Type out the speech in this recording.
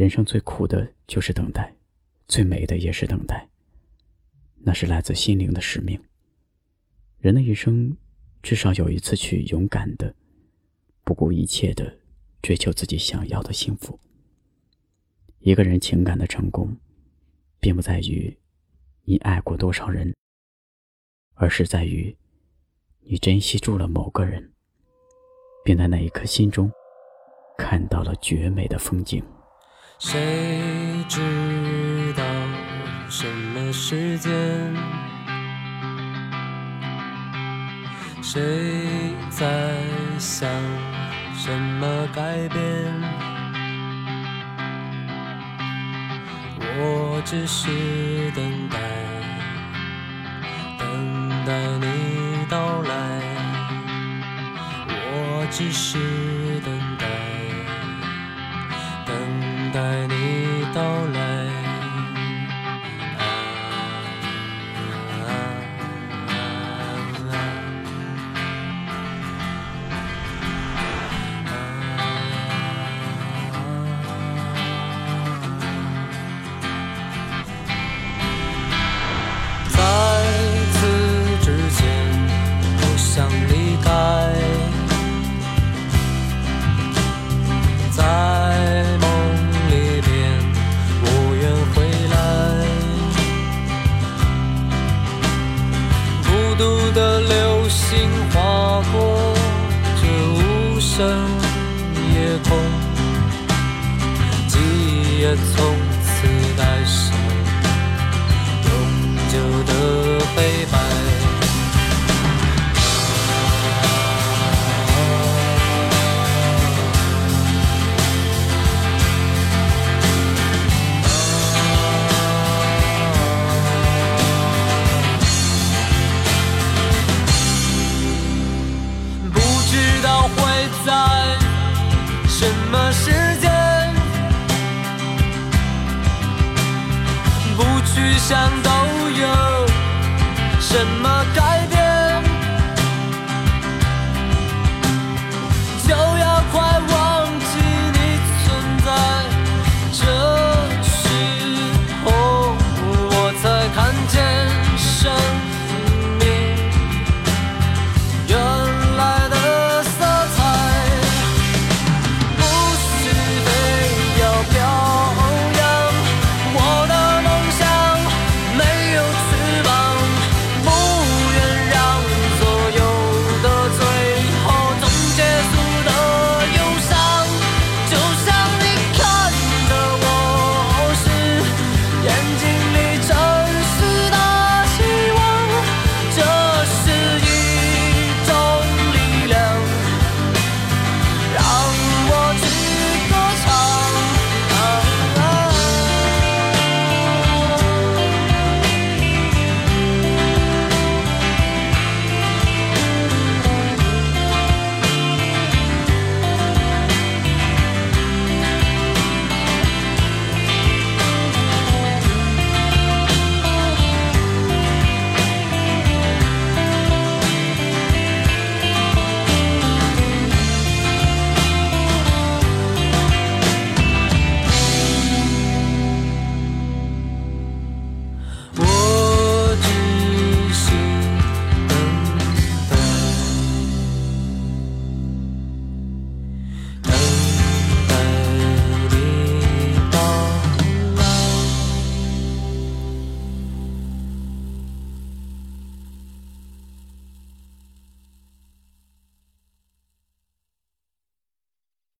人生最苦的就是等待，最美的也是等待。那是来自心灵的使命。人的一生，至少有一次去勇敢的、不顾一切的追求自己想要的幸福。一个人情感的成功，并不在于你爱过多少人，而是在于你珍惜住了某个人，并在那一刻心中看到了绝美的风景。谁知道什么时间？谁在想什么改变？我只是等待，等待你到来。我只是等待，孤独的流星划过这无声夜空，记忆也从想都有什么